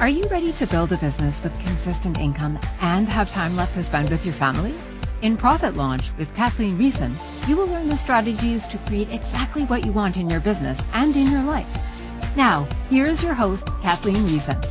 Are you ready to build a business with consistent income and have time left to spend with your family? In Profit Launch with Kathleen Riessen, you will learn the strategies to create exactly what you want in your business and in your life. Now, here is your host, Kathleen Riessen.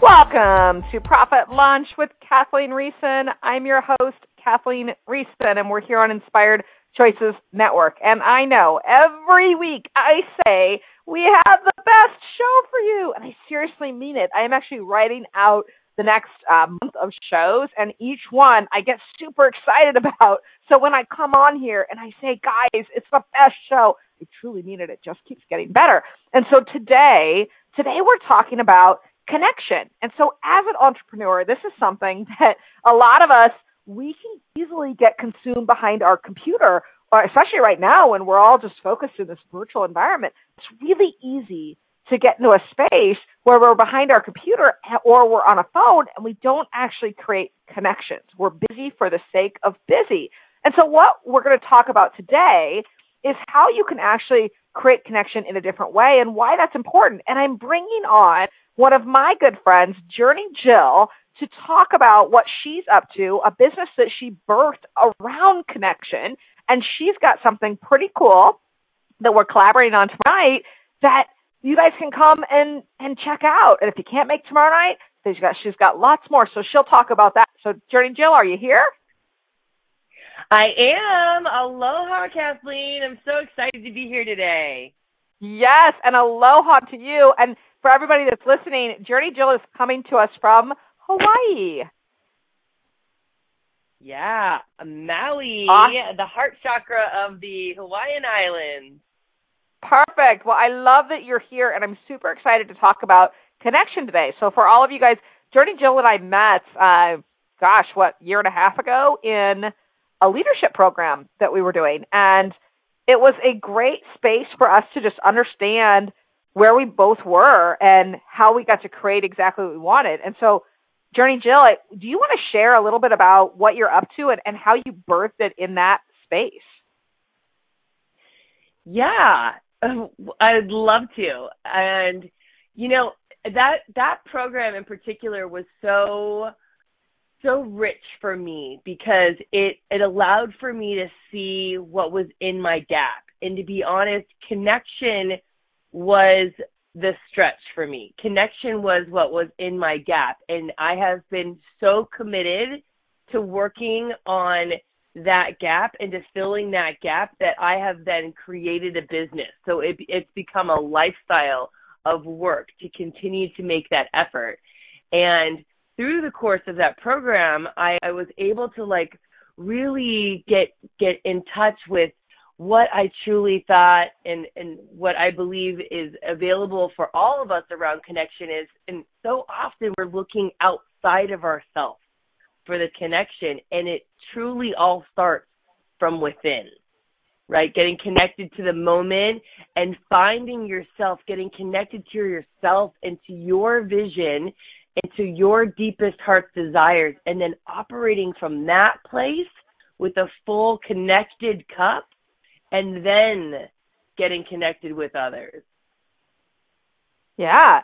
Welcome to Profit Launch with Kathleen Riessen. I'm your host, Kathleen Riessen, and we're here on Inspired Choices Network. And I know every week I say we have the best show for you. And I seriously mean it. I am actually writing out the next uh, month of shows, and each one I get super excited about. So when I come on here and I say, guys, it's the best show, I truly mean it. It just keeps getting better. And so today, today we're talking about connection. And so as an entrepreneur, this is something that a lot of us, we can easily get consumed behind our computer especially right now when we're all just focused in this virtual environment, it's really easy to get into a space where we're behind our computer or we're on a phone and we don't actually create connections. We're busy for the sake of busy. And so what we're going to talk about today is how you can actually create connection in a different way and why that's important. And I'm bringing on one of my good friends, Journey Jill, to talk about what she's up to, a business that she birthed around connection and she's got something pretty cool that we're collaborating on tonight that you guys can come and, and check out. And if you can't make tomorrow night, she's got, she's got lots more. So she'll talk about that. So Journey Jill, are you here? I am. Aloha, Kathleen. I'm so excited to be here today. Yes, and aloha to you. And for everybody that's listening, Journey Jill is coming to us from Hawaii. Yeah, Maui, awesome. the heart chakra of the Hawaiian Islands. Perfect. Well, I love that you're here, and I'm super excited to talk about connection today. So, for all of you guys, Journey Jill and I met, uh, gosh, what, year and a half ago in a leadership program that we were doing. And it was a great space for us to just understand where we both were and how we got to create exactly what we wanted. And so, Journey Jill, do you want to share a little bit about what you're up to and, and how you birthed it in that space? Yeah, um, I'd love to. And you know, that that program in particular was so so rich for me because it it allowed for me to see what was in my gap. And to be honest, connection was the stretch for me. Connection was what was in my gap. And I have been so committed to working on that gap and to filling that gap that I have then created a business. So it, it's become a lifestyle of work to continue to make that effort. And through the course of that program, I, I was able to like really get get in touch with what I truly thought and, and what I believe is available for all of us around connection is, and so often we're looking outside of ourselves for the connection, and it truly all starts from within, right? Getting connected to the moment and finding yourself, getting connected to yourself and to your vision and to your deepest heart's desires, and then operating from that place with a full connected cup and then getting connected with others. Yeah.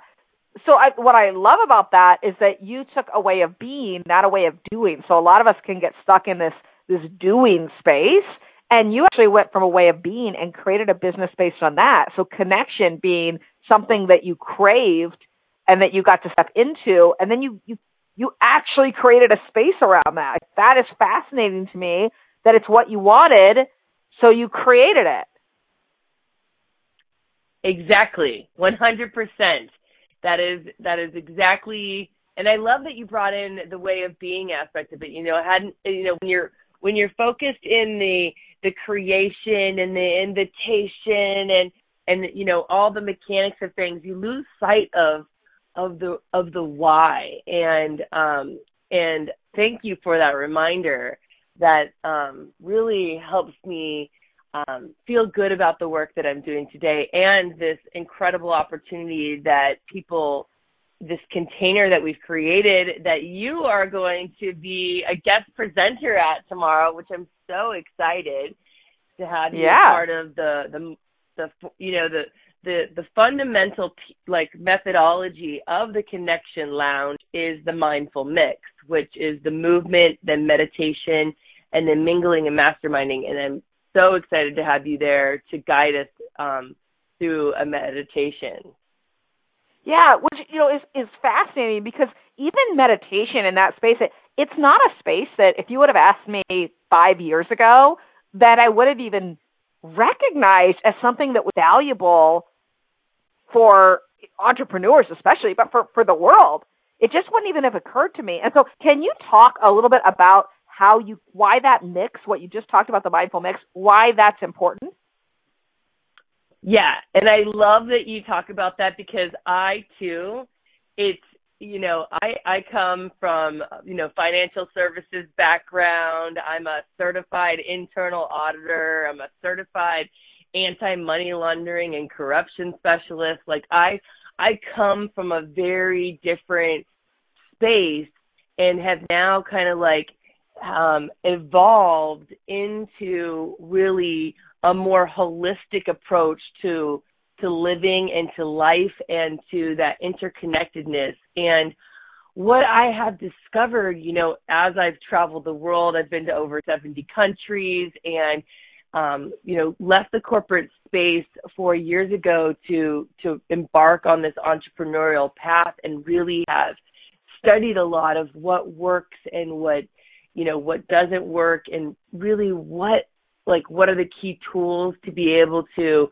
So I, what I love about that is that you took a way of being, not a way of doing. So a lot of us can get stuck in this this doing space, and you actually went from a way of being and created a business based on that. So connection being something that you craved and that you got to step into, and then you you you actually created a space around that. That is fascinating to me. That it's what you wanted, so you created it. Exactly. 100%. That is that is exactly and I love that you brought in the way of being aspect of it. You know, hadn't you know when you're when you're focused in the the creation and the invitation and and you know all the mechanics of things, you lose sight of of the of the why. And um and thank you for that reminder that um, really helps me um, feel good about the work that I'm doing today and this incredible opportunity that people, this container that we've created that you are going to be a guest presenter at tomorrow, which I'm so excited to have you yeah. part of the, the, the, you know, the, the the fundamental like methodology of the connection lounge is the mindful mix which is the movement then meditation and then mingling and masterminding and i'm so excited to have you there to guide us um, through a meditation yeah which you know is is fascinating because even meditation in that space it, it's not a space that if you would have asked me five years ago that i would have even recognized as something that was valuable for entrepreneurs especially, but for, for the world. It just wouldn't even have occurred to me. And so can you talk a little bit about how you, why that mix, what you just talked about, the mindful mix, why that's important? Yeah. And I love that you talk about that because I too, it's, you know, I, I come from, you know, financial services background. I'm a certified internal auditor. I'm a certified anti-money laundering and corruption specialist. Like I I come from a very different space and have now kind of like um evolved into really a more holistic approach to to living and to life and to that interconnectedness. And what I have discovered, you know, as I've traveled the world, I've been to over 70 countries and um, you know, left the corporate space four years ago to to embark on this entrepreneurial path and really have studied a lot of what works and what you know what doesn't work and really what like what are the key tools to be able to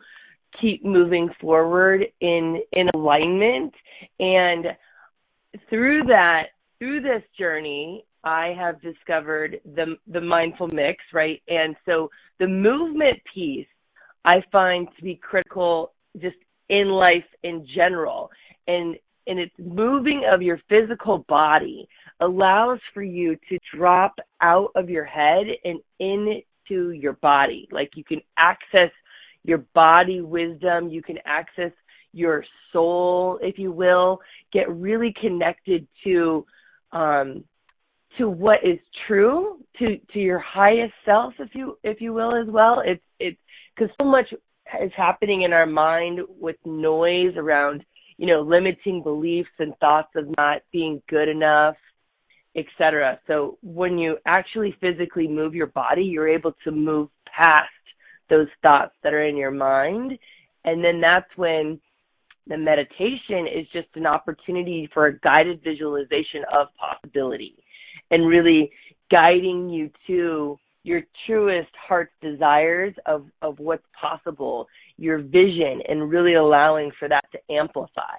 keep moving forward in in alignment and through that through this journey I have discovered the the mindful mix, right? And so the movement piece I find to be critical just in life in general. And and it's moving of your physical body allows for you to drop out of your head and into your body. Like you can access your body wisdom, you can access your soul, if you will, get really connected to um to what is true to to your highest self if you if you will as well it's it's because so much is happening in our mind with noise around you know limiting beliefs and thoughts of not being good enough etc so when you actually physically move your body you're able to move past those thoughts that are in your mind. And then that's when the meditation is just an opportunity for a guided visualization of possibility and really guiding you to your truest heart's desires of, of what's possible, your vision, and really allowing for that to amplify.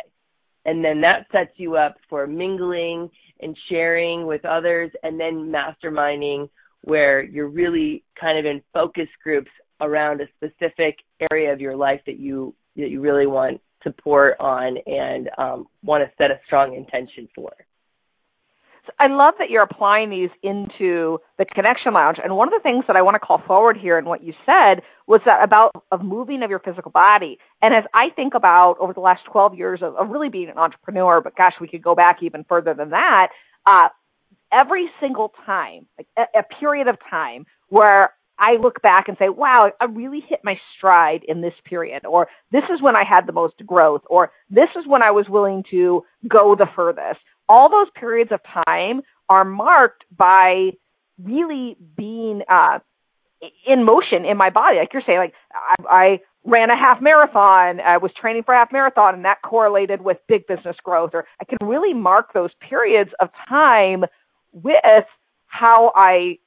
And then that sets you up for mingling and sharing with others, and then masterminding, where you're really kind of in focus groups around a specific area of your life that you that you really want support on and um, want to set a strong intention for. I love that you're applying these into the connection lounge. And one of the things that I want to call forward here in what you said was that about of moving of your physical body. And as I think about over the last 12 years of, of really being an entrepreneur, but gosh, we could go back even further than that. Uh, every single time, like a, a period of time where I look back and say, wow, I really hit my stride in this period, or this is when I had the most growth, or this is when I was willing to go the furthest, all those periods of time are marked by really being uh, in motion in my body. Like you're saying, like I, I ran a half marathon, I was training for a half marathon, and that correlated with big business growth. Or I can really mark those periods of time with how I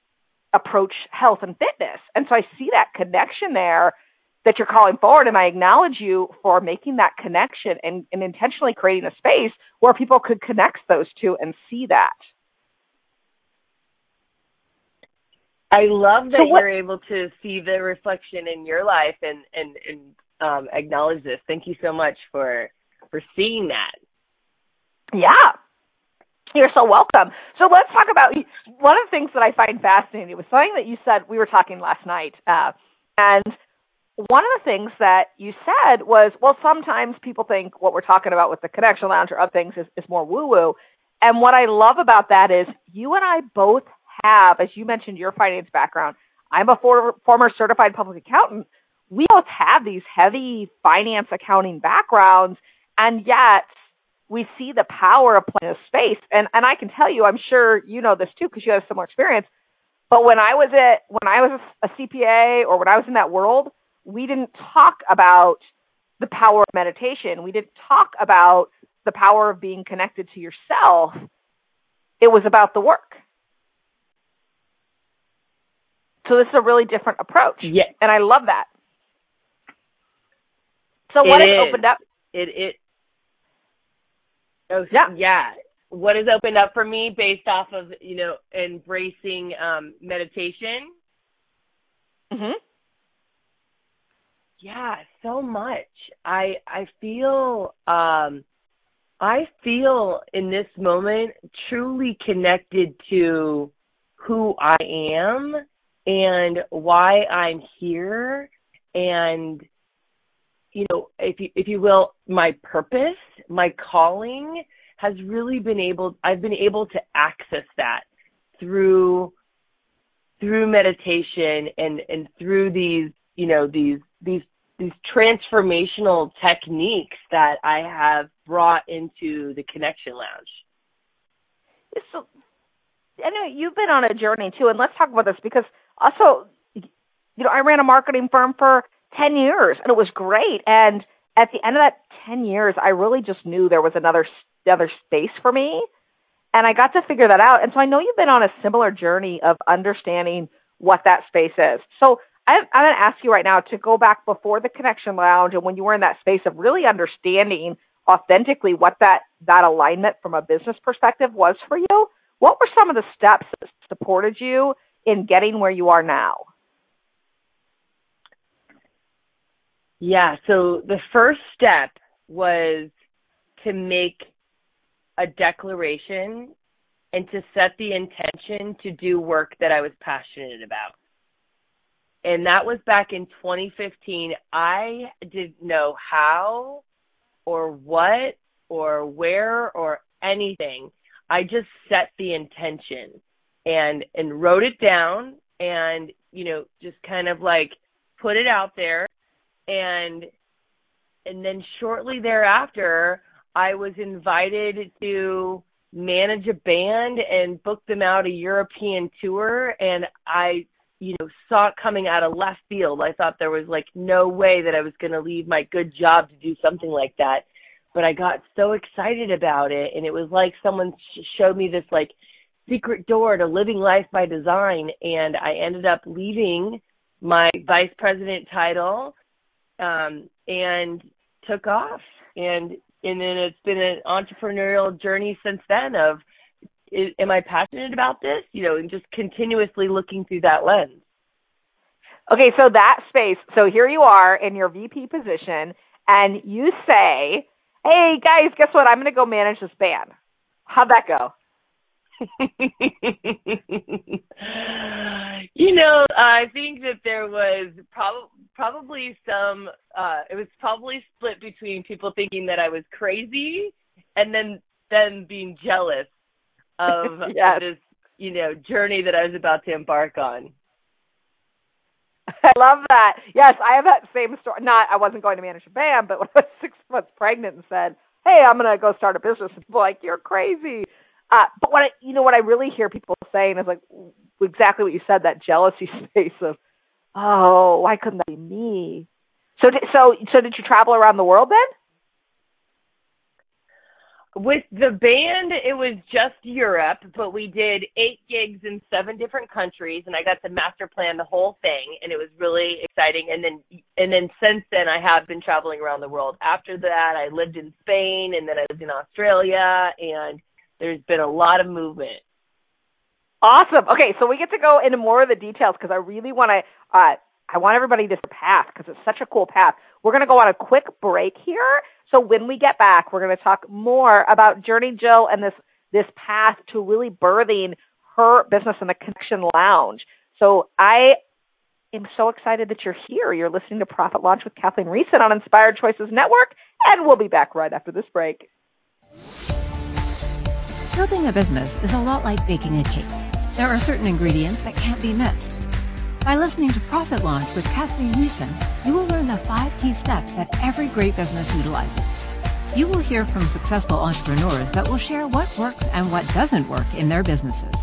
approach health and fitness. And so I see that connection there that you're calling forward and I acknowledge you for making that connection and, and intentionally creating a space where people could connect those two and see that. I love that so what, you're able to see the reflection in your life and and and um, acknowledge this. Thank you so much for for seeing that. Yeah, you're so welcome. So let's talk about one of the things that I find fascinating was something that you said. We were talking last night, uh, and one of the things that you said was, well, sometimes people think what we're talking about with the connection lounge or other things is, is more woo woo. And what I love about that is you and I both have, as you mentioned, your finance background. I'm a for, former certified public accountant. we both have these heavy finance accounting backgrounds, and yet we see the power of playing a space. And and I can tell you, I'm sure you know this too because you have similar experience. But when I was at when I was a CPA or when I was in that world, we didn't talk about the power of meditation. We didn't talk about the power of being connected to yourself. It was about the work. So this is a really different approach. Yeah. And I love that. So what it has is. opened up? It it oh, Yeah. yeah. What has opened up for me based off of, you know, embracing um meditation? hmm Yeah, so much. I I feel um I feel in this moment truly connected to who I am and why I'm here and you know, if you if you will, my purpose, my calling has really been able I've been able to access that through through meditation and and through these, you know, these these these transformational techniques that I have brought into the Connection Lounge. So I know you've been on a journey too, and let's talk about this because also, you know, I ran a marketing firm for 10 years and it was great. And at the end of that 10 years, I really just knew there was another, other space for me. And I got to figure that out. And so I know you've been on a similar journey of understanding what that space is. So I'm, I'm going to ask you right now to go back before the Connection Lounge and when you were in that space of really understanding authentically what that, that alignment from a business perspective was for you. What were some of the steps that supported you in getting where you are now? Yeah, so the first step was to make a declaration and to set the intention to do work that I was passionate about. And that was back in 2015. I didn't know how or what or where or anything. I just set the intention and and wrote it down and you know just kind of like put it out there and and then shortly thereafter I was invited to manage a band and book them out a European tour and I you know saw it coming out of left field. I thought there was like no way that I was going to leave my good job to do something like that. But I got so excited about it and it was like someone sh- showed me this like secret door to living life by design and I ended up leaving my vice president title um and took off and and then it's been an entrepreneurial journey since then of is, am I passionate about this you know and just continuously looking through that lens Okay, so that space, so here you are in your VP position and you say, "Hey guys, guess what? I'm going to go manage this band." How'd that go? you know, I think that there was prob- probably some. Uh, it was probably split between people thinking that I was crazy, and then then being jealous of Yes. this, you know, journey that I was about to embark on. I love that. Yes, I have that same story. Not, I wasn't going to manage a band, but when I was six months pregnant and said, "Hey, I'm going to go start a business," and people like, "You're crazy." Uh, but what I, you know, what I really hear people saying is like exactly what you said. That jealousy space of, "Oh, why couldn't that be me?" So, did, so, so did you travel around the world then? With the band, it was just Europe, but we did eight gigs in seven different countries, and I got to master plan the whole thing, and it was really exciting. And then, and then since then, I have been traveling around the world. After that, I lived in Spain, and then I lived in Australia, and there's been a lot of movement. Awesome. Okay, so we get to go into more of the details because I really want to. Uh, I want everybody to path because it's such a cool path. We're going to go on a quick break here. So when we get back, we're going to talk more about Journey Jill and this this path to really birthing her business in the Connection Lounge. So I am so excited that you're here. You're listening to Profit Launch with Kathleen Riessen on Inspired Choices Network, and we'll be back right after this break. Building a business is a lot like baking a cake. There are certain ingredients that can't be missed. By listening to Profit Launch with Kathleen Riessen, you will learn the five key steps that every great business utilizes. You will hear from successful entrepreneurs that will share what works and what doesn't work in their businesses.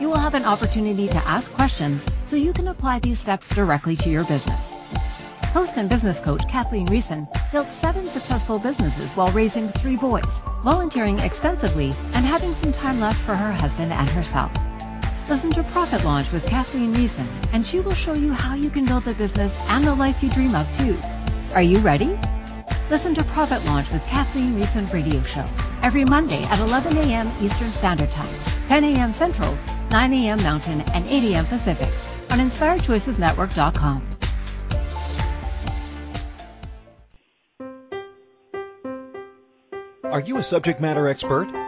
You will have an opportunity to ask questions so you can apply these steps directly to your business. Host and business coach Kathleen Riessen built seven successful businesses while raising three boys, volunteering extensively, and having some time left for her husband and herself. Listen to Profit Launch with Kathleen Riessen, and she will show you how you can build the business and the life you dream of too. Are you ready? Listen to Profit Launch with Kathleen Riessen radio show every Monday at 11 a.m. Eastern Standard Time, 10 a.m. Central, 9 a.m. Mountain, and 8 a.m. Pacific on InspiredChoicesNetwork.com. Are you a subject matter expert?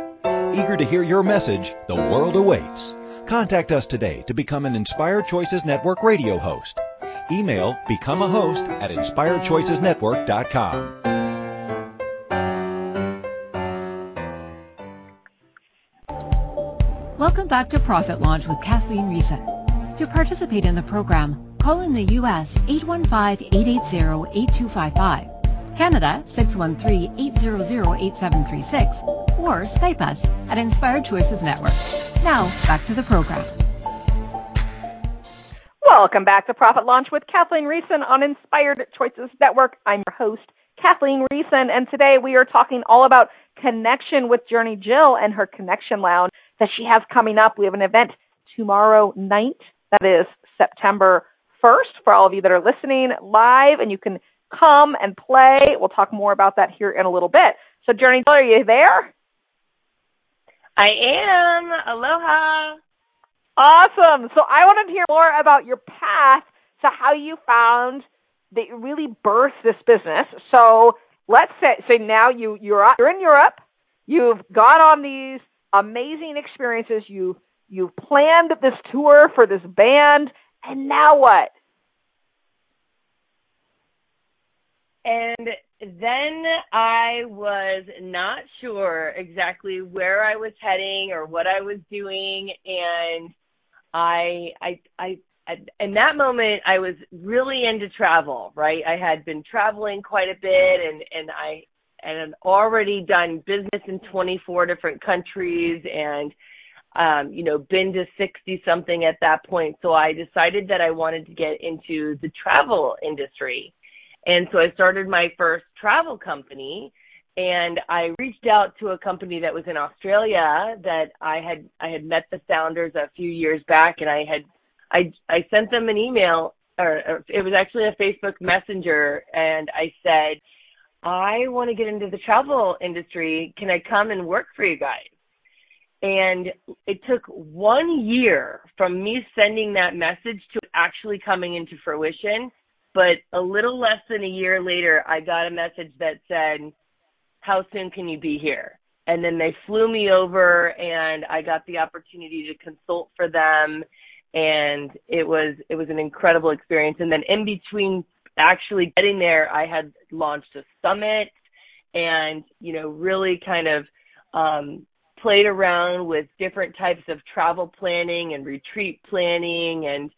Eager to hear your message, the world awaits. Contact us today to become an Inspired Choices Network radio host. Email become a host at inspiredchoicesnetwork.com. Welcome back to Profit Launch with Kathleen Riessen. To participate in the program, call in the U.S. 815-880-8255 Canada 613-800-8736 or Skype us at Inspired Choices Network. Now, back to the program. Welcome back to Profit Launch with Kathleen Riessen on Inspired Choices Network. I'm your host, Kathleen Riessen, and today we are talking all about connection with Journey Jill and her Connection Lounge that she has coming up. We have an event tomorrow night, that is September 1st, for all of you that are listening live, and you can come and play. We'll talk more about that here in a little bit. So, Journey, are you there? I am. Aloha. Awesome. So, I wanted to hear more about your path to how you found that you really birthed this business. So, let's say, so now you you're you're in Europe. You've gone on these amazing experiences. You you've planned this tour for this band, and now what? And then I was not sure exactly where I was heading or what I was doing. And I I I in that moment I was really into travel, right? I had been traveling quite a bit and and I and already done business in 24 different countries and um you know been to 60 something at that point. So I decided that I wanted to get into the travel industry and so I started my first travel company and I reached out to a company that was in Australia that I had I had met the founders a few years back and I had I I sent them an email or, or it was actually a Facebook Messenger and I said I want to get into the travel industry. Can I come and work for you guys? And it took one year from me sending that message to actually coming into fruition. But a little less than a year later, I got a message that said, How soon can you be here? And then they flew me over and I got the opportunity to consult for them and it was it was an incredible experience. And then in between actually getting there I had launched a summit and, you know, really kind of um played around with different types of travel planning and retreat planning and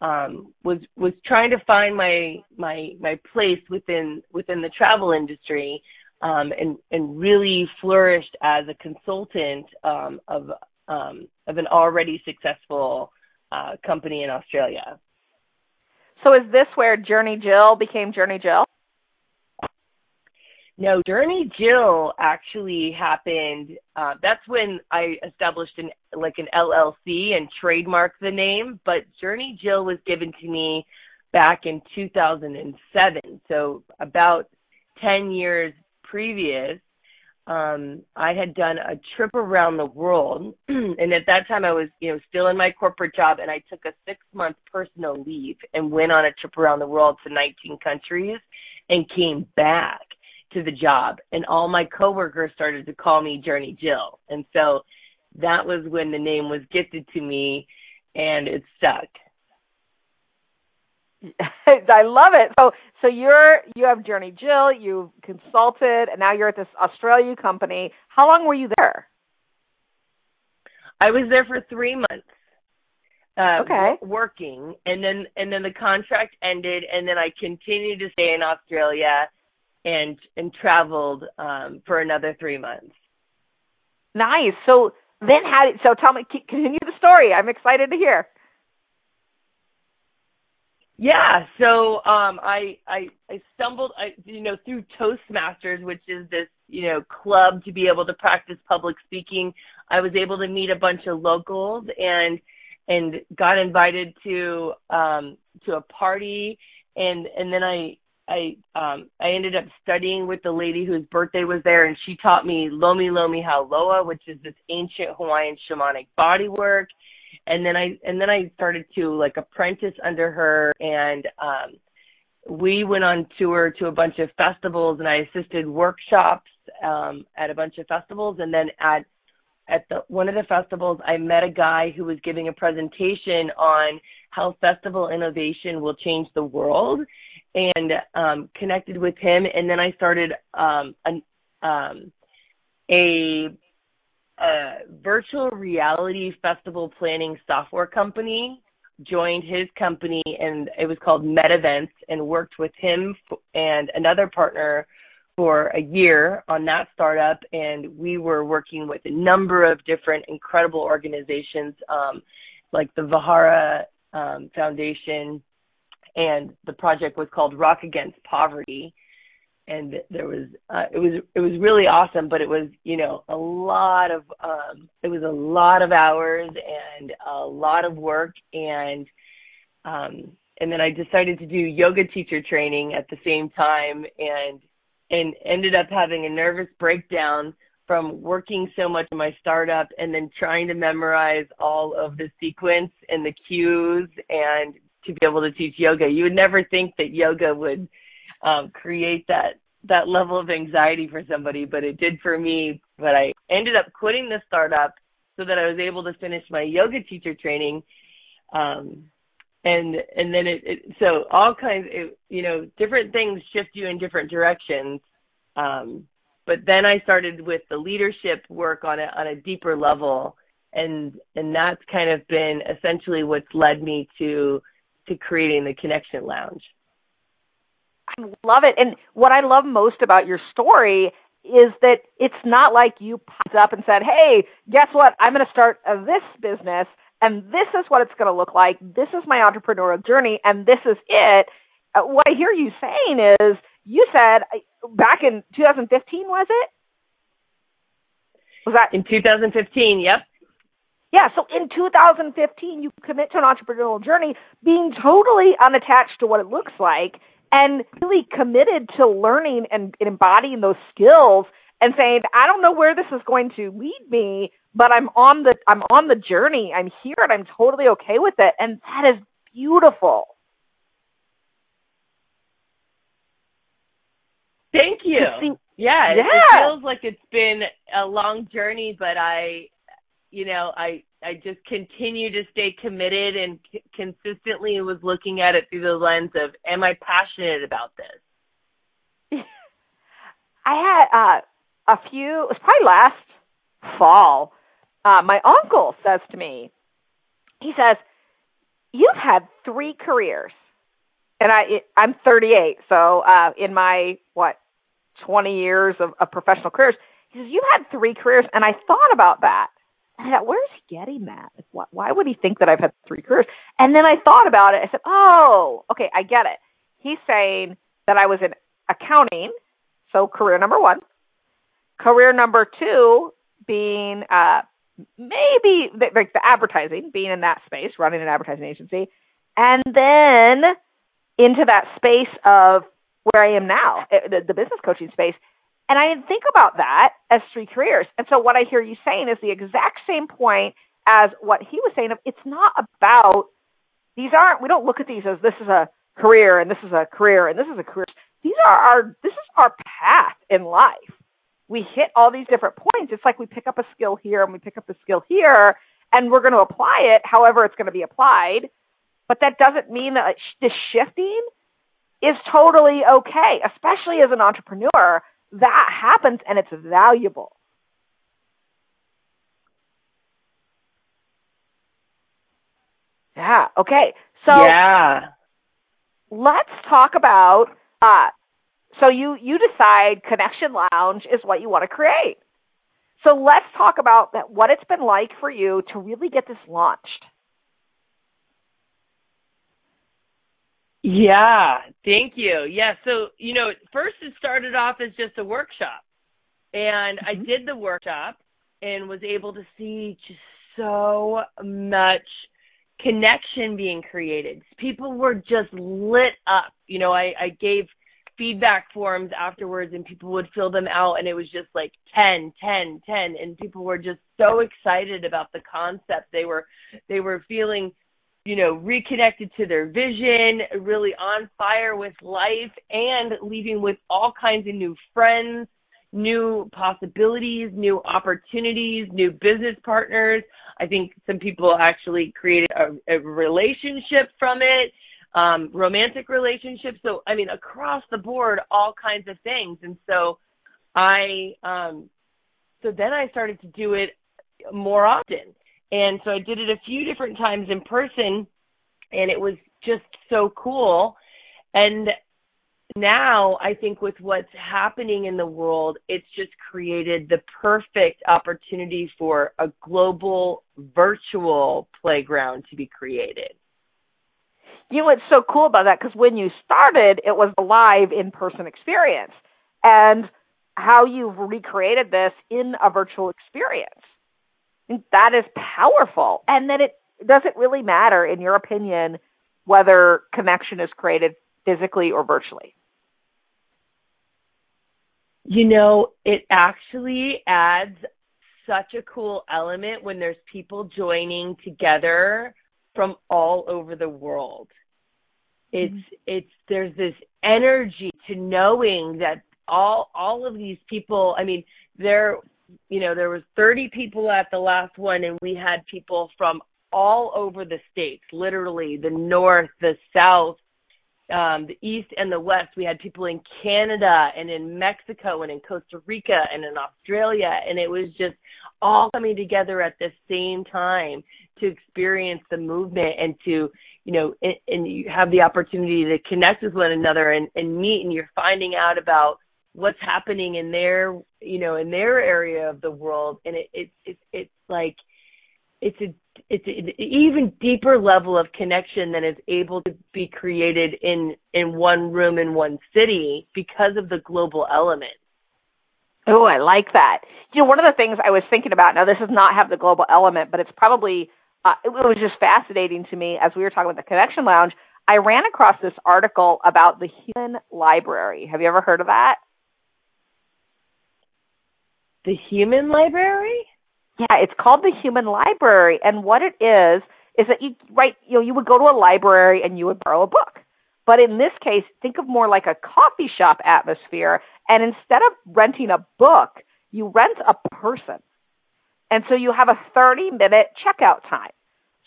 um, was was trying to find my my my place within within the travel industry um, and and really flourished as a consultant um, of um, of an already successful uh, company in Australia. So is this where Journey Jill became Journey Jill? No, Journey Jill actually happened. Uh, that's when I established an like an LLC and trademarked the name. But Journey Jill was given to me back in 2007, so about 10 years previous. um, I had done a trip around the world, and at that time I was, you know, still in my corporate job, and I took a six month personal leave and went on a trip around the world to 19 countries, and came back to the job, and all my coworkers started to call me Journey Jill, and so that was when the name was gifted to me, and it stuck. I love it. So so you're you have Journey Jill, You've consulted, and now you're at this Australia company. How long were you there? I was there for three months. Uh, okay. working, and then and then the contract ended, and then I continued to stay in Australia, and and traveled um, for another three months. Nice. So then, how? Did, so tell me, continue the story. I'm excited to hear. Yeah, so um I I I stumbled I you know through Toastmasters, which is this, you know, club to be able to practice public speaking. I was able to meet a bunch of locals and and got invited to um to a party and and then I I um I ended up studying with the lady whose birthday was there and she taught me Lomi Lomi Hauloa, which is this ancient Hawaiian shamanic body work. And then I and then I started to like apprentice under her and um we went on tour to a bunch of festivals and I assisted workshops um at a bunch of festivals. And then at at the one of the festivals I met a guy who was giving a presentation on how festival innovation will change the world and um connected with him. And then I started um an um a a virtual reality festival planning software company joined his company and it was called MedEvents and worked with him and another partner for a year on that startup. And we were working with a number of different incredible organizations um, like the Vihara um, Foundation and the project was called Rock Against Poverty. And there was uh, it was it was really awesome but it was you know a lot of um it was a lot of hours and a lot of work. And um and then I decided to do yoga teacher training at the same time and and ended up having a nervous breakdown from working so much in my startup and then trying to memorize all of the sequence and the cues and to be able to teach yoga. You would never think that yoga would um, create that that level of anxiety for somebody, but it did for me. But I ended up quitting the startup so that I was able to finish my yoga teacher training. Um, and and then it, it so all kinds it, you know different things shift you in different directions um but then i started with the leadership work on a on a deeper level and and that's kind of been essentially what's led me to to creating the connection lounge I love it. And what I love most about your story is that it's not like you popped up and said, "Hey, guess what? I'm going to start this business, and this is what it's going to look like. This is my entrepreneurial journey, and this is it." Uh, what I hear you saying is, you said back in 2015, was it? Was that in 2015? Yep. Yeah, so in 2015, you commit to an entrepreneurial journey being totally unattached to what it looks like and really committed to learning and, embodying those skills and saying, I don't know where this is going to lead me, but I'm on the I'm on the journey. I'm here and I'm totally okay with it. And that is beautiful. Thank you. See, yeah, yeah, it feels like it's been a long journey, but I you know, I I just continue to stay committed and c- consistently was looking at it through the lens of, am I passionate about this? I had uh, a few. It was probably last fall. Uh, my uncle says to me, he says, "You've had three careers," and I I'm 38, so uh, in my what 20 years of, of professional careers, he says, "You've had three careers," and I thought about that I thought, where's he getting that? Like, why, why would he think that I've had three careers? And then I thought about it. I said, oh, okay, I get it. He's saying that I was in accounting, so career number one. Career number two being uh, maybe the, like the advertising, being in that space, running an advertising agency, and then into that space of where I am now, eh, the, the business coaching space. And I didn't think about that as three careers. And so what I hear you saying is the exact same point as what he was saying it's not about these aren't we don't look at these as this is a career and this is a career and this is a career. These are our this is our path in life. We hit all these different points. It's like we pick up a skill here and we pick up a skill here and we're going to apply it however it's going to be applied. But that doesn't mean that the shifting is totally okay, especially as an entrepreneur. That happens and it's valuable. Yeah. Okay. So yeah. let's talk about uh, so you you decide Connection Lounge is what you want to create. So let's talk about that, what it's been like for you to really get this launched. Yeah, thank you. Yeah, so you know, first it started off as just a workshop, and mm-hmm. I did the workshop and was able to see just so much connection being created. People were just lit up. You know, I, I gave feedback forms afterwards and people would fill them out and it was just like 10 10 10 and people were just so excited about the concept they were they were feeling you know reconnected to their vision really on fire with life and leaving with all kinds of new friends new possibilities new opportunities new business partners i think some people actually created a, a relationship from it um, romantic relationships. So, I mean, across the board, all kinds of things. And so I, um, so then I started to do it more often. And so I did it a few different times in person and it was just so cool. And now I think with what's happening in the world, it's just created the perfect opportunity for a global virtual playground to be created you know what's so cool about that? Because when you started, it was a live in person experience. And how you've recreated this in a virtual experience. That is powerful. And then it doesn't really matter, in your opinion, whether connection is created physically or virtually. You know, it actually adds such a cool element when there's people joining together from all over the world. It's mm-hmm. it's there's this energy to knowing that all all of these people, I mean, there you know, there was 30 people at the last one and we had people from all over the states, literally the north, the south, um, the east and the west. We had people in Canada and in Mexico and in Costa Rica and in Australia, and it was just all coming together at the same time to experience the movement and to you know and, and you have the opportunity to connect with one another and, and meet and you're finding out about what's happening in their you know in their area of the world and it it, it it's like it's a it's an even deeper level of connection than is able to be created in in one room in one city because of the global element Oh, I like that. You know, one of the things I was thinking about, now this does not have the global element, but it's probably, uh, it was just fascinating to me as we were talking about the Connection Lounge. I ran across this article about the Human Library. Have you ever heard of that? The Human Library? Yeah, it's called the Human Library. And what it is, is that you, right, you know, you would go to a library and you would borrow a book. But in this case, think of more like a coffee shop atmosphere. And instead of renting a book, you rent a person. And so you have a 30 minute checkout time.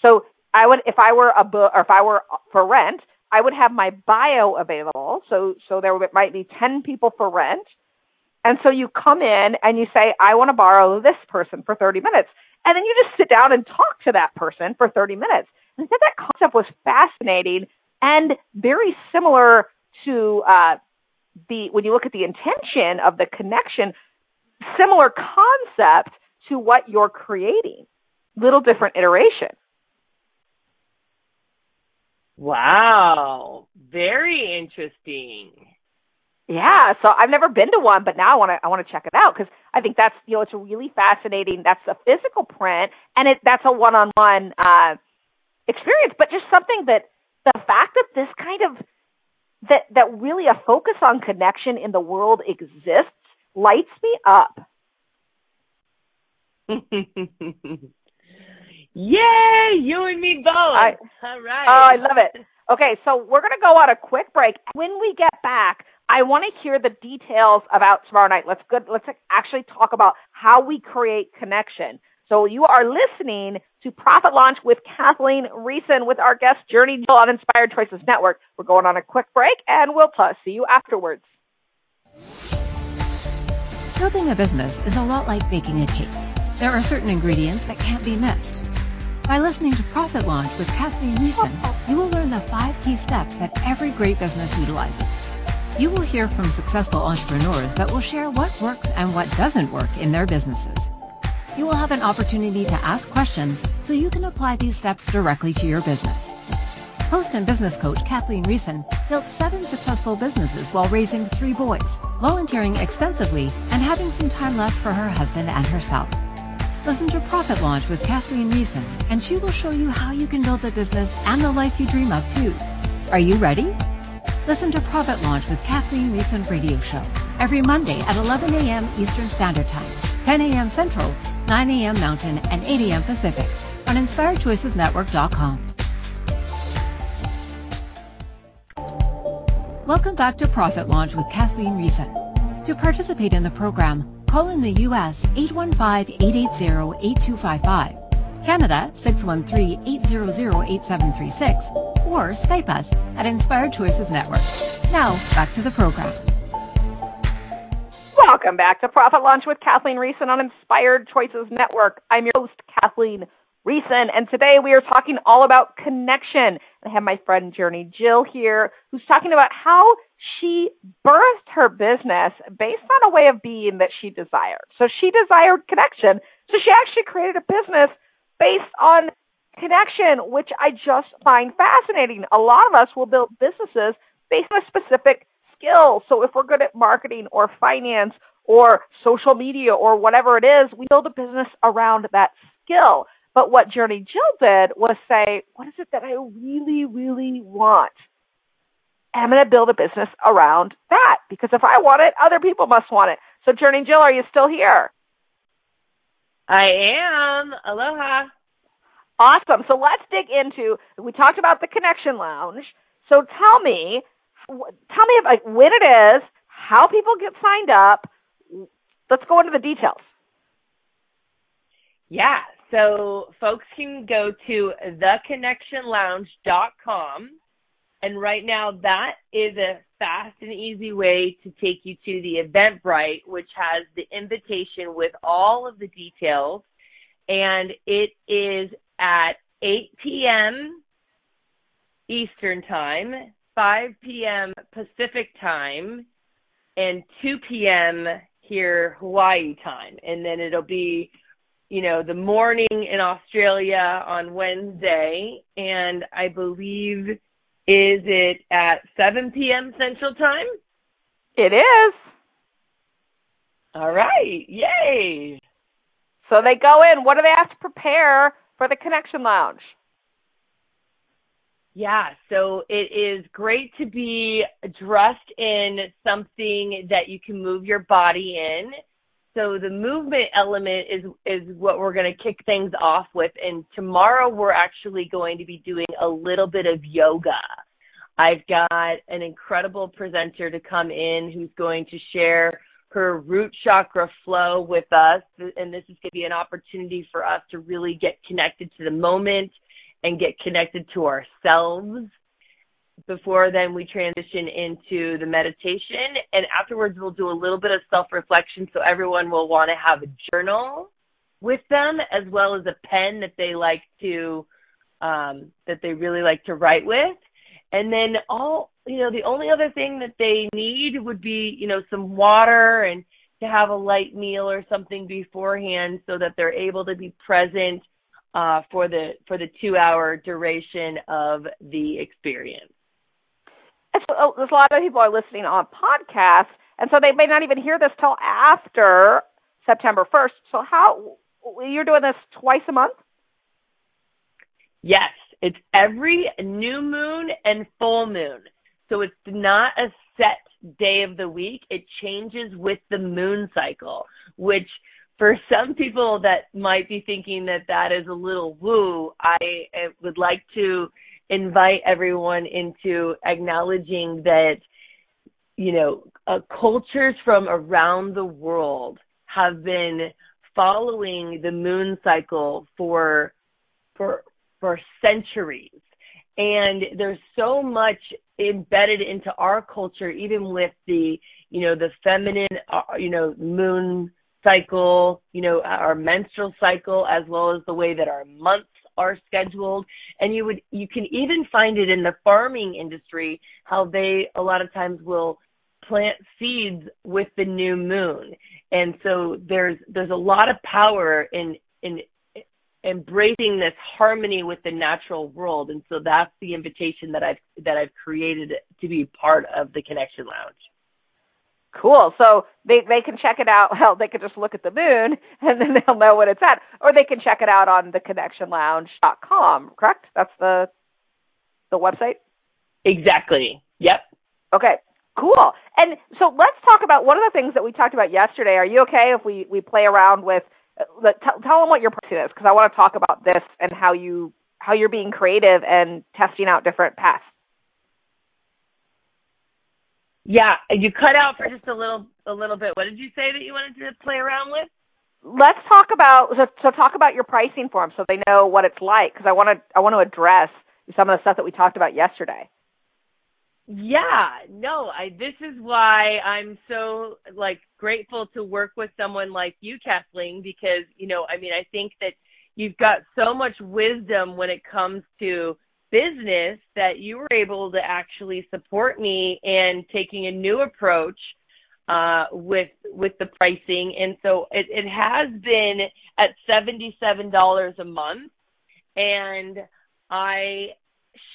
So I would, if I were a book, or if I were for rent, I would have my bio available. So, so there might be 10 people for rent. And so you come in and you say, I want to borrow this person for 30 minutes. And then you just sit down and talk to that person for 30 minutes. And I thought that concept was fascinating and very similar to uh, the when you look at the intention of the connection, similar concept to what you're creating, little different iteration. Wow, very interesting. Yeah, so I've never been to one, but now I want to I want to check it out because I think that's you know it's really fascinating. That's a physical print, and it that's a one on one experience, but just something that the fact that this kind of that that really a focus on connection in the world exists lights me up. Yay! You and me both. I, All right. Oh, I love it. Okay, so we're going to go on a quick break. When we get back, I want to hear the details about tomorrow night. Let's good. Let's actually talk about how we create connection. So you are listening to Profit Launch with Kathleen Riessen with our guest Journey Jill on Inspired Choices Network. We're going on a quick break and we'll t- see you afterwards. Building a business is a lot like baking a cake. There are certain ingredients that can't be missed. By listening to Profit Launch with Kathleen Riessen, you will learn the five key steps that every great business utilizes. You will hear from successful entrepreneurs that will share what works and what doesn't work in their businesses you will have an opportunity to ask questions so you can apply these steps directly to your business. Host and business coach Kathleen Riessen built seven successful businesses while raising three boys, volunteering extensively, and having some time left for her husband and herself. Listen to Profit Launch with Kathleen Riessen, and she will show you how you can build the business and the life you dream of too. Are you ready? Listen to Profit Launch with Kathleen Riessen radio show every Monday at 11 a.m. Eastern Standard Time, 10 a.m. Central, 9 a.m. Mountain, and 8 a.m. Pacific on InspiredChoicesNetwork.com. Welcome back to Profit Launch with Kathleen Riessen. To participate in the program, call in the U.S. 815-880-8255 Canada 613-800-8736 or Skype us at Inspired Choices Network. Now, back to the program. Welcome back to Profit Launch with Kathleen Riessen on Inspired Choices Network. I'm your host, Kathleen Riessen, and today we are talking all about connection. I have my friend Journey Jill here, who's talking about how she birthed her business based on a way of being that she desired. So she desired connection, so she actually created a business based on connection, which I just find fascinating. A lot of us will build businesses based on a specific skill. So if we're good at marketing or finance or social media or whatever it is, we build a business around that skill. But what Journey Jill did was say, what is it that I really, really want? I'm going to build a business around that because if I want it, other people must want it. So Journey Jill, are you still here? I am. Aloha. Awesome. So let's dig into. We talked about the Connection Lounge. So tell me, tell me like when it is, how people get signed up. Let's go into the details. Yeah. So folks can go to theconnectionlounge.com and right now that is a fast and easy way to take you to the Eventbrite, which has the invitation with all of the details. And it is at 8 p.m. Eastern Time, 5 p.m. Pacific Time, and 2 p.m. here Hawaii time. And then it'll be, you know, the morning in Australia on Wednesday. And I believe is it at 7 p.m. Central Time? It is. All right. Yay. So they go in. What do they have to prepare for the Connection Lounge? Yeah, so it is great to be dressed in something that you can move your body in. So the movement element is is what we're going to kick things off with. And tomorrow we're actually going to be doing a little bit of yoga. I've got an incredible presenter to come in who's going to share her root chakra flow with us. And this is going to be an opportunity for us to really get connected to the moment and get connected to ourselves before then we transition into the meditation and afterwards we'll do a little bit of self reflection so everyone will want to have a journal with them as well as a pen that they like to um that they really like to write with and then all you know the only other thing that they need would be you know some water and to have a light meal or something beforehand so that they're able to be present uh, for the for the two hour duration of the experience. So, oh, there's a lot of people are listening on podcasts, and so they may not even hear this till after September 1st. So how you're doing this twice a month? Yes, it's every new moon and full moon. So it's not a set day of the week, it changes with the moon cycle, which for some people that might be thinking that that is a little woo, I would like to invite everyone into acknowledging that, you know, uh, cultures from around the world have been following the moon cycle for for for centuries. And there's so much embedded into our culture even with the you know the feminine uh, you know moon cycle you know our menstrual cycle as well as the way that our months are scheduled and you would you can even find it in the farming industry how they a lot of times will plant seeds with the new moon. And so there's there's a lot of power in in embracing this harmony with the natural world. And so that's the invitation that I've that I've created to be part of the connection lounge Cool. So they they can check it out. Well, they can just look at the moon and then they'll know what it's at, or they can check it out on theconnectionlounge.com. Correct? That's the the website. Exactly. Yep. Okay. Cool. And so let's talk about one of the things that we talked about yesterday. Are you okay if we we play around with uh, Tell, tell them what your pricing is because I want to talk about this and how you how you're being creative and testing out different paths. Yeah, you cut out for just a little a little bit. What did you say that you wanted to play around with? Let's talk about so, so talk about your pricing form so they know what it's like because I want to I want to address some of the stuff that we talked about yesterday. Yeah, no, I this is why I'm so like grateful to work with someone like you, Kathleen, because, you know, I mean, I think that you've got so much wisdom when it comes to business that you were able to actually support me in taking a new approach uh with with the pricing. And so it, it has been at seventy seven dollars a month. And I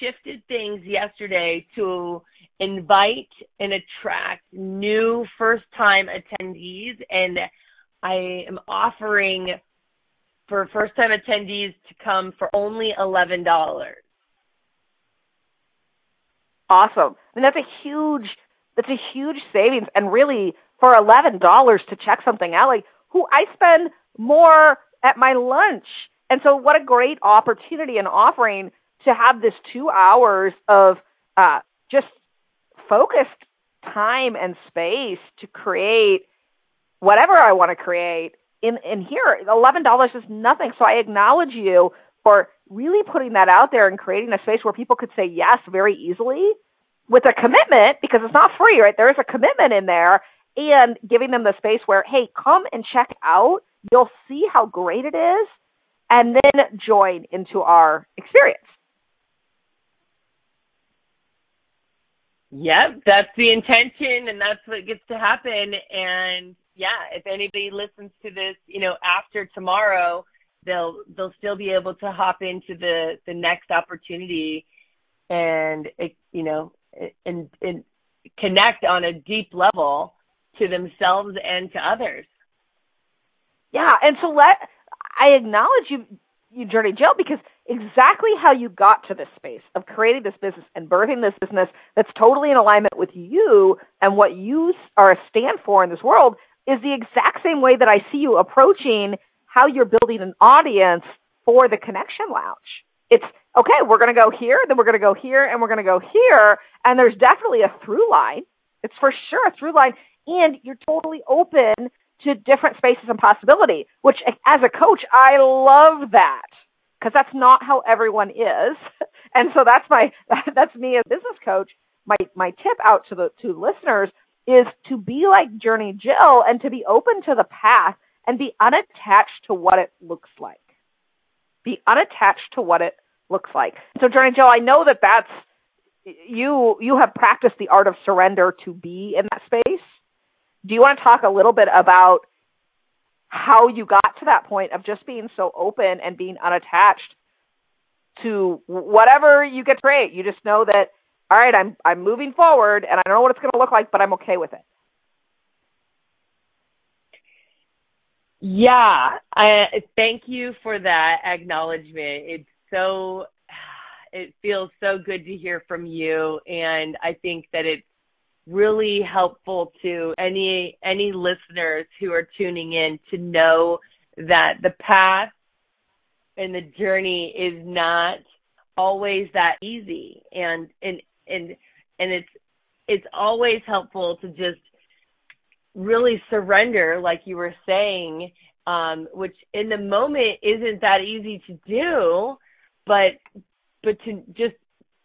shifted things yesterday to invite and attract new first time attendees. And I am offering for first time attendees to come for only $11. Awesome. I mean that's a huge that's a huge savings and really for $11 to check something out like who I spend more at my lunch. And so what a great opportunity and offering to have this two hours of uh, just focused time and space to create whatever I want to create in in here. Eleven dollars is nothing. So I acknowledge you for really putting that out there and creating a space where people could say yes very easily with a commitment because it's not free, right? There is a commitment in there and giving them the space where, hey, come and check out. You'll see how great it is and then join into our experience. Yep, that's the intention and that's what gets to happen. And yeah, if anybody listens to this, you know, after tomorrow, they'll they'll still be able to hop into the the next opportunity and you know and and connect on a deep level to themselves and to others. Yeah, and so let I acknowledge you you Journey Jill because exactly how you got to this space of creating this business and birthing this business that's totally in alignment with you and what you are a stand for in this world is the exact same way that I see you approaching how you're building an audience for the connection lounge. It's okay, we're going to go here, then we're going to go here, and we're going to go here. And there's definitely a through line. It's for sure a through line. And you're totally open to different spaces and possibility, which as a coach, I love that because that's not how everyone is. And so that's my, that's me as a business coach. My, my tip out to the, to listeners is to be like Journey Jill and to be open to the path and be unattached to what it looks like. Be unattached to what it looks like. So Journey Jill, I know that that's, you, you have practiced the art of surrender to be in that space. Do you want to talk a little bit about how you got to that point of just being so open and being unattached to whatever you get to create. You just know that, all right, I'm I'm moving forward and I don't know what it's going to look like, but I'm okay with it. Yeah, I thank you for that acknowledgement. It's so it feels so good to hear from you and I think that it's really helpful to any any listeners who are tuning in to know that the path and the journey is not always that easy and and and and it's it's always helpful to just really surrender like you were saying um which in the moment isn't that easy to do but but to just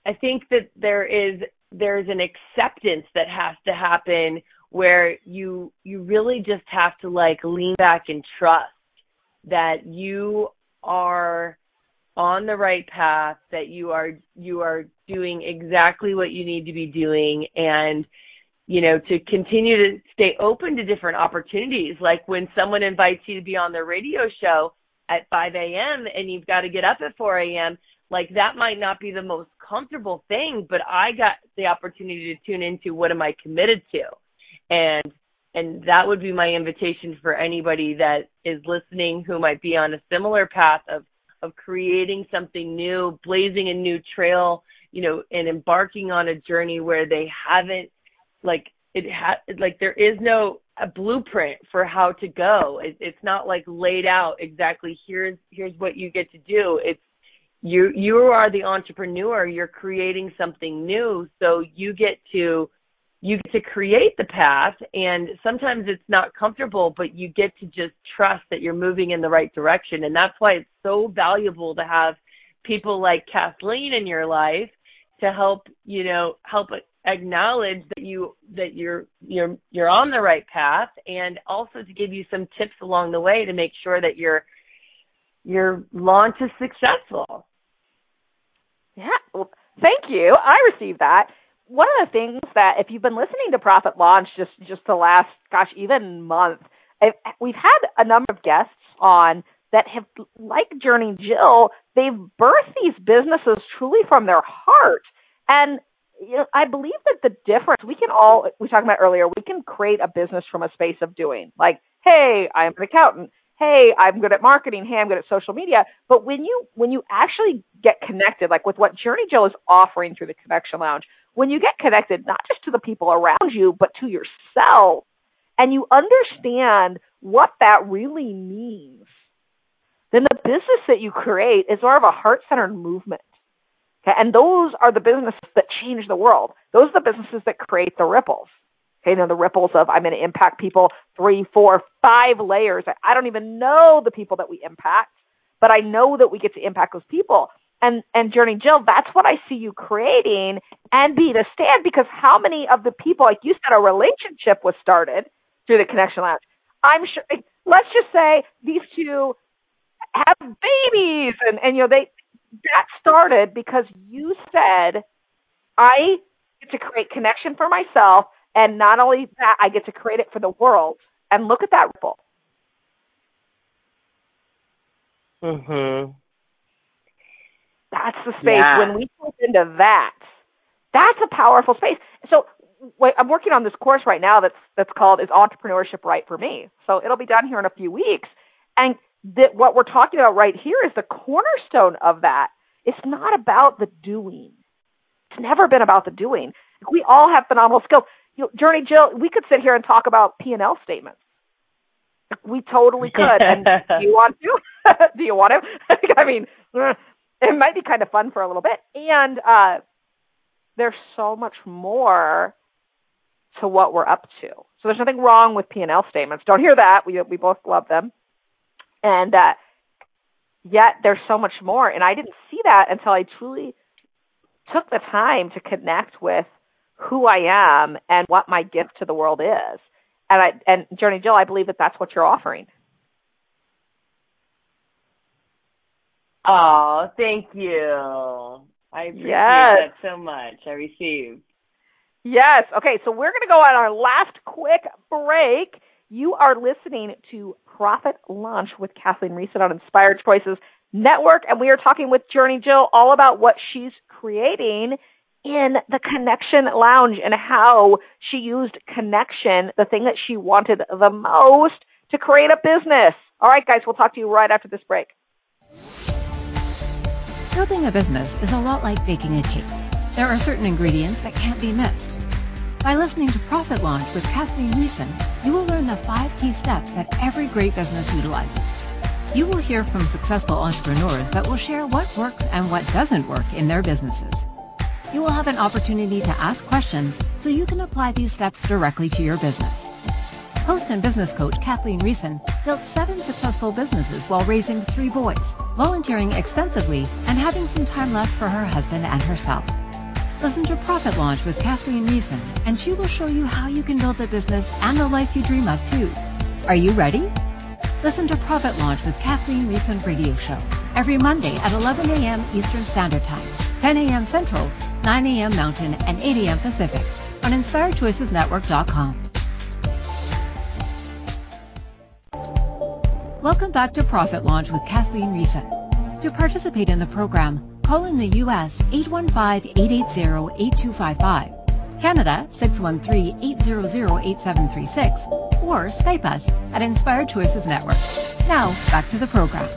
I think that there is there's an acceptance that has to happen where you you really just have to like lean back and trust that you are on the right path that you are you are doing exactly what you need to be doing and you know to continue to stay open to different opportunities like when someone invites you to be on their radio show at 5 a.m. and you've got to get up at 4 a.m. like that might not be the most comfortable thing but I got the opportunity to tune into what am I committed to and and that would be my invitation for anybody that is listening who might be on a similar path of of creating something new, blazing a new trail, you know, and embarking on a journey where they haven't like it ha like there is no a blueprint for how to go. It, it's not like laid out exactly here's here's what you get to do. It's you you are the entrepreneur, you're creating something new, so you get to you get to create the path and sometimes it's not comfortable but you get to just trust that you're moving in the right direction and that's why it's so valuable to have people like Kathleen in your life to help you know help acknowledge that you that you're you're you're on the right path and also to give you some tips along the way to make sure that your your launch is successful. Yeah well thank you. I received that. One of the things that if you've been listening to Profit Launch just just the last gosh even month, we've had a number of guests on that have like Journey Jill, they've birthed these businesses truly from their heart. And you know, I believe that the difference we can all we talked about earlier, we can create a business from a space of doing. Like, hey, I'm an accountant. Hey, I'm good at marketing. Hey, I'm good at social media. But when you when you actually get connected, like with what Journey Jill is offering through the Connection Lounge, when you get connected not just to the people around you, but to yourself, and you understand what that really means, then the business that you create is more of a heart centered movement. Okay, and those are the businesses that change the world. Those are the businesses that create the ripples. Okay, you know, the ripples of I'm going to impact people three, four, five layers. I don't even know the people that we impact, but I know that we get to impact those people and and Journey Jill, that's what I see you creating and be the stand because how many of the people, like you said, a relationship was started through the Connection Lounge. I'm sure. Let's just say these two have babies, and and you know they that started because you said I get to create connection for myself, and not only that, I get to create it for the world. And look at that ripple. Mhm. That's the space. Yeah. When we tap into that, that's a powerful space. So wait, I'm working on this course right now that's that's called "Is Entrepreneurship Right for Me?" So it'll be done here in a few weeks, and that what we're talking about right here is the cornerstone of that. It's not about the doing. It's never been about the doing. We all have phenomenal skills. You know, Journey Jill, we could sit here and talk about P and L statements. We totally could. and do you want to? do you want to? I mean, it might be kind of fun for a little bit. And uh, there's so much more to what we're up to. So there's nothing wrong with P&L statements. Don't hear that. We we both love them. And uh, yet there's so much more. And I didn't see that until I truly took the time to connect with who I am and what my gift to the world is. And I and Journey Jill, I believe that that's what you're offering. Oh, thank you. I appreciate yes. that so much. I received. Yes. Okay, so we're going to go on our last quick break. You are listening to Profit Launch with Kathleen Riessen on Inspired Choices Network, and we are talking with Journey Jill all about what she's creating in the Connection Lounge and how she used connection, the thing that she wanted the most, to create a business. All right, guys, we'll talk to you right after this break. Building a business is a lot like baking a cake. There are certain ingredients that can't be missed. By listening to Profit Launch with Kathleen Riessen, you will learn the five key steps that every great business utilizes. You will hear from successful entrepreneurs that will share what works and what doesn't work in their businesses. You will have an opportunity to ask questions so you can apply these steps directly to your business. Host and business coach Kathleen Riessen built seven successful businesses while raising three boys, volunteering extensively, and having some time left for her husband and herself. Listen to Profit Launch with Kathleen Riessen, and she will show you how you can build the business and the life you dream of too. Are you ready? Listen to Profit Launch with Kathleen Riessen radio show every Monday at 11 a.m. Eastern Standard Time, 10 a.m. Central, 9 a.m. Mountain, and 8 a.m. Pacific on InspiredChoicesNetwork.com. Welcome back to Profit Launch with Kathleen Riessen. To participate in the program, Call in the U.S. 815-880-8255, Canada 613-800-8736, or Skype us at Inspired Choices Network. Now, back to the program.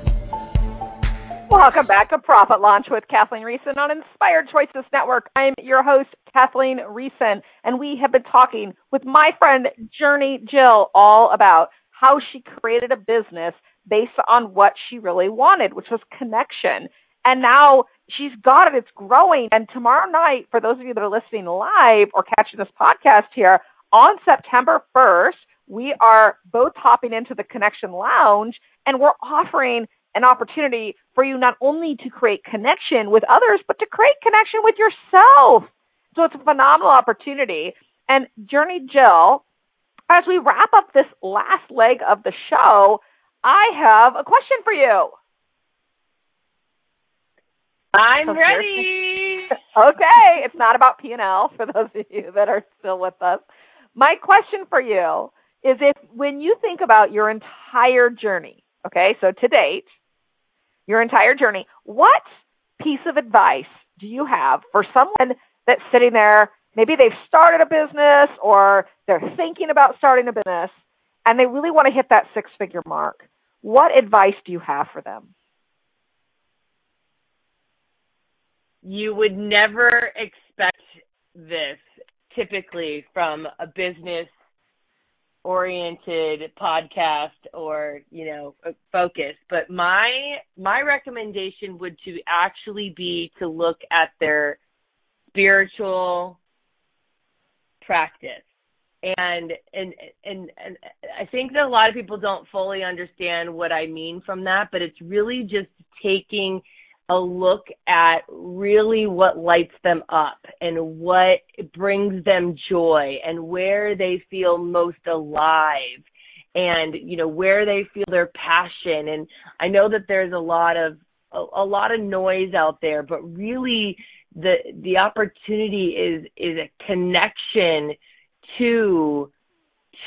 Welcome back to Profit Launch with Kathleen Riessen on Inspired Choices Network. I'm your host, Kathleen Riessen, and we have been talking with my friend Journey Jill all about how she created a business based on what she really wanted, which was connection. And now she's got it. It's growing. And tomorrow night, for those of you that are listening live or catching this podcast here, on September 1st, we are both hopping into the Connection Lounge and we're offering an opportunity for you not only to create connection with others, but to create connection with yourself. So it's a phenomenal opportunity. And Journey Jill, as we wrap up this last leg of the show, I have a question for you. I'm ready. okay, it's not about P&L for those of you that are still with us. My question for you is if when you think about your entire journey, okay, so to date, your entire journey, what piece of advice do you have for someone that's sitting there, maybe they've started a business or they're thinking about starting a business and they really want to hit that six figure mark? What advice do you have for them? You would never expect this typically from a business oriented podcast or you know focus but my my recommendation would to actually be to look at their spiritual practice. And and and and I think that a lot of people don't fully understand what I mean from that but it's really just taking a look at really what lights them up and what brings them joy and where they feel most alive and you know where they feel their passion. And I know that there's a lot of a, a lot of noise out there but really the the opportunity is is a connection to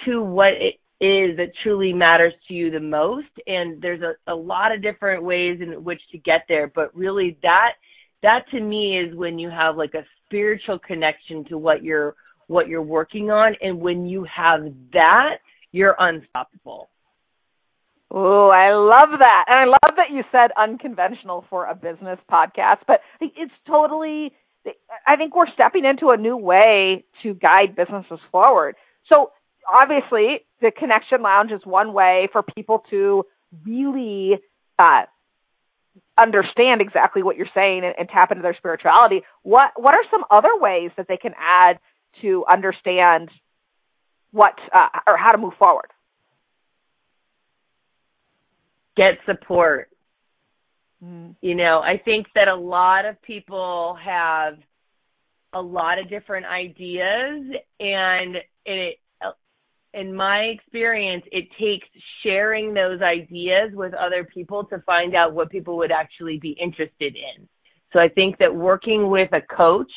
to what it is that truly matters to you the most and there's a, a lot of different ways in which to get there but really that that to me is when you have like a spiritual connection to what you're what you're working on and when you have that you're unstoppable Oh, I love that. And I love that you said unconventional for a business podcast, but it's totally I think we're stepping into a new way to guide businesses forward. So obviously the connection lounge is one way for people to really uh, understand exactly what you're saying and, and, tap into their spirituality. What what are some other ways that they can add to understand what uh, or how to move forward? Get support. Mm. You know, I think that a lot of people have a lot of different ideas and it in my experience, it takes sharing those ideas with other people to find out what people would actually be interested in. So I think that working with a coach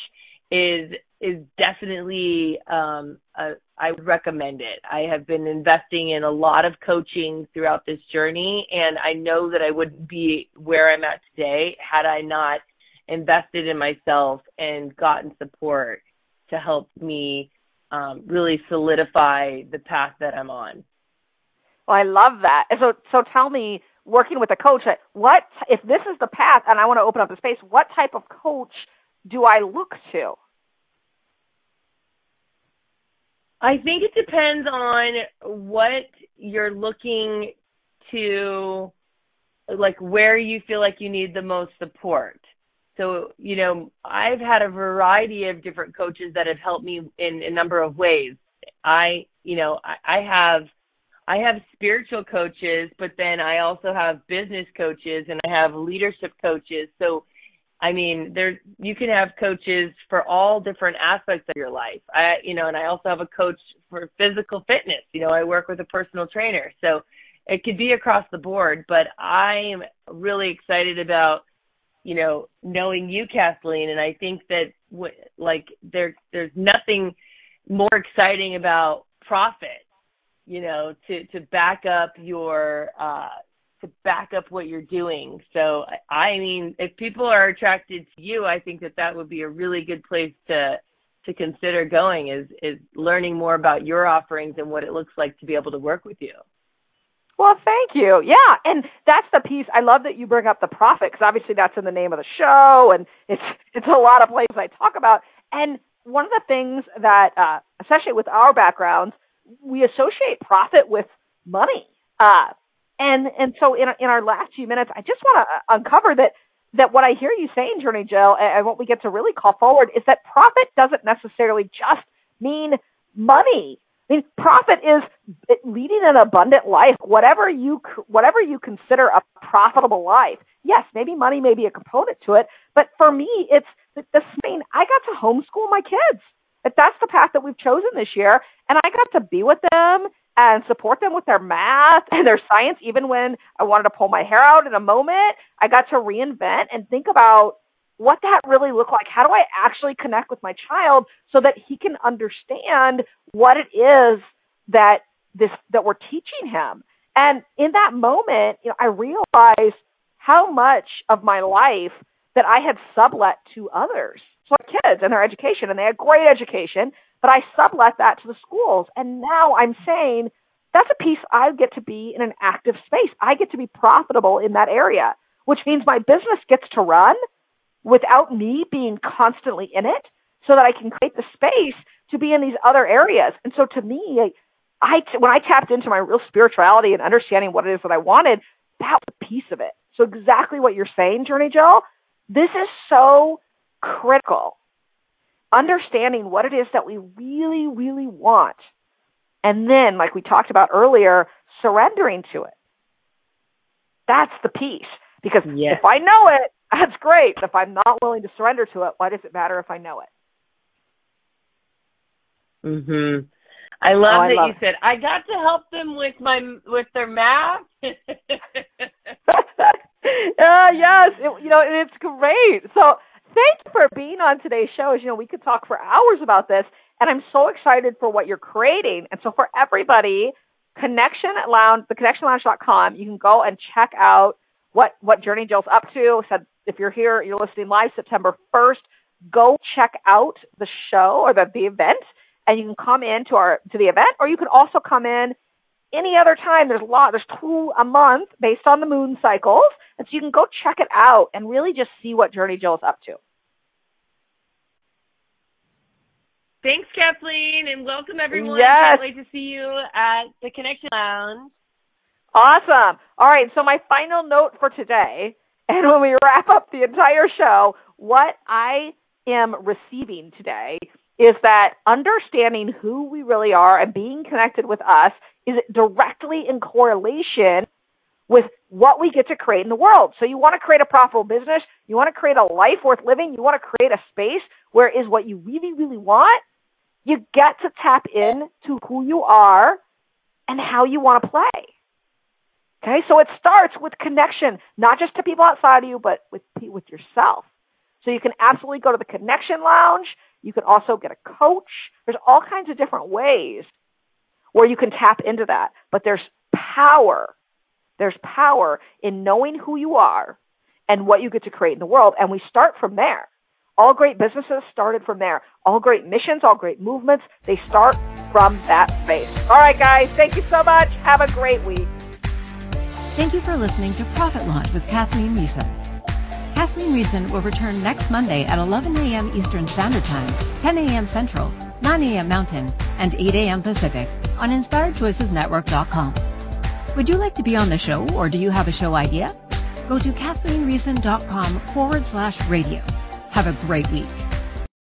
is is definitely um, a, I would recommend it. I have been investing in a lot of coaching throughout this journey, and I know that I wouldn't be where I'm at today had I not invested in myself and gotten support to help me um, really solidify the path that I'm on. Well, I love that. So, so tell me, working with a coach, what if this is the path, and I want to open up the space? What type of coach do I look to? I think it depends on what you're looking to like where you feel like you need the most support. So, you know, I've had a variety of different coaches that have helped me in a number of ways. I, you know, I, I have I have spiritual coaches, but then I also have business coaches and I have leadership coaches. So I mean, there you can have coaches for all different aspects of your life. I, you know, and I also have a coach for physical fitness. You know, I work with a personal trainer, so it could be across the board. But I'm really excited about, you know, knowing you, Kathleen, and I think that w- like there there's nothing more exciting about profit. You know, to to back up your uh to back up what you're doing. So, I mean, if people are attracted to you, I think that that would be a really good place to to consider going is is learning more about your offerings and what it looks like to be able to work with you. Well, thank you. Yeah, and that's the piece. I love that you bring up the profit because obviously that's in the name of the show, and it's it's a lot of places I talk about. And one of the things that, uh, especially with our backgrounds, we associate profit with money. Uh, and and so in in our last few minutes, I just want to uh, uncover that that what I hear you saying, Journey Jill, and what we get to really call forward is that profit doesn't necessarily just mean money. I mean, profit is leading an abundant life, whatever you whatever you consider a profitable life. Yes, maybe money may be a component to it, but for me, it's the, main. I got to homeschool my kids. But That's the path that we've chosen this year, and I got to be with them and support them with their math and their science, even when I wanted to pull my hair out in a moment. I got to reinvent and think about what that really looked like. How do I actually connect with my child so that he can understand what it is that this that we're teaching him? And in that moment, you know, I realized how much of my life that I had sublet to others. So kids and their education, and they had great education, but I sublet that to the schools. And now I'm saying that's a piece I get to be in an active space. I get to be profitable in that area, which means my business gets to run without me being constantly in it so that I can create the space to be in these other areas. And so to me, I, when I tapped into my real spirituality and understanding what it is that I wanted, that was a piece of it. So exactly what you're saying, Journey Jill, this is so critical understanding what it is that we really, really want. And then, like we talked about earlier, surrendering to it. That's the piece. Because yes. if I know it, that's great. If I'm not willing to surrender to it, why does it matter if I know it? Mhm. I love oh, I that love you said I got to help them with my with their math. uh, yes, it, you know it's great. So thank you for being on today's show. As you know, we could talk for hours about this, and I'm so excited for what you're creating. And so for everybody, Connection Lounge, the ConnectionLounge.com, you can go and check out what what Journey Jill's up to. Said if you're here, you're listening live September 1st. Go check out the show or the the event, and you can come in to our to the event, or you can also come in any other time. There's a lot. There's two a month based on the moon cycles, and so you can go check it out and really just see what Journey Jill is up to. Thanks, Kathleen, and welcome everyone. Yes. Can't wait to see you at the Connection Lounge. Awesome. All right, so my final note for today, and when we wrap up the entire show, what I am receiving today is that understanding who we really are and being connected with us is directly in correlation with what we get to create in the world. So you want to create a profitable business, you want to create a life worth living, you want to create a space where is what you really, really want, you get to tap in to who you are and how you want to play. Okay, so it starts with connection, not just to people outside of you, but with with yourself. So you can absolutely go to the Connection Lounge. You can also get a coach. There's all kinds of different ways where you can tap into that. But there's power. There's power in knowing who you are and what you get to create in the world. And we start from there. All great businesses started from there. All great missions, all great movements, they start from that space. All right, guys, thank you so much. Have a great week. Thank you for listening to Profit Launch with Kathleen Riessen. Kathleen Riessen will return next Monday at 11 a.m. Eastern Standard Time, 10 a.m. Central 9 a.m. Mountain, and 8 a.m. Pacific on InspiredChoicesNetwork.com. Would you like to be on the show or do you have a show idea? Go to KathleenRiessen.com forward slash radio. Have a great week.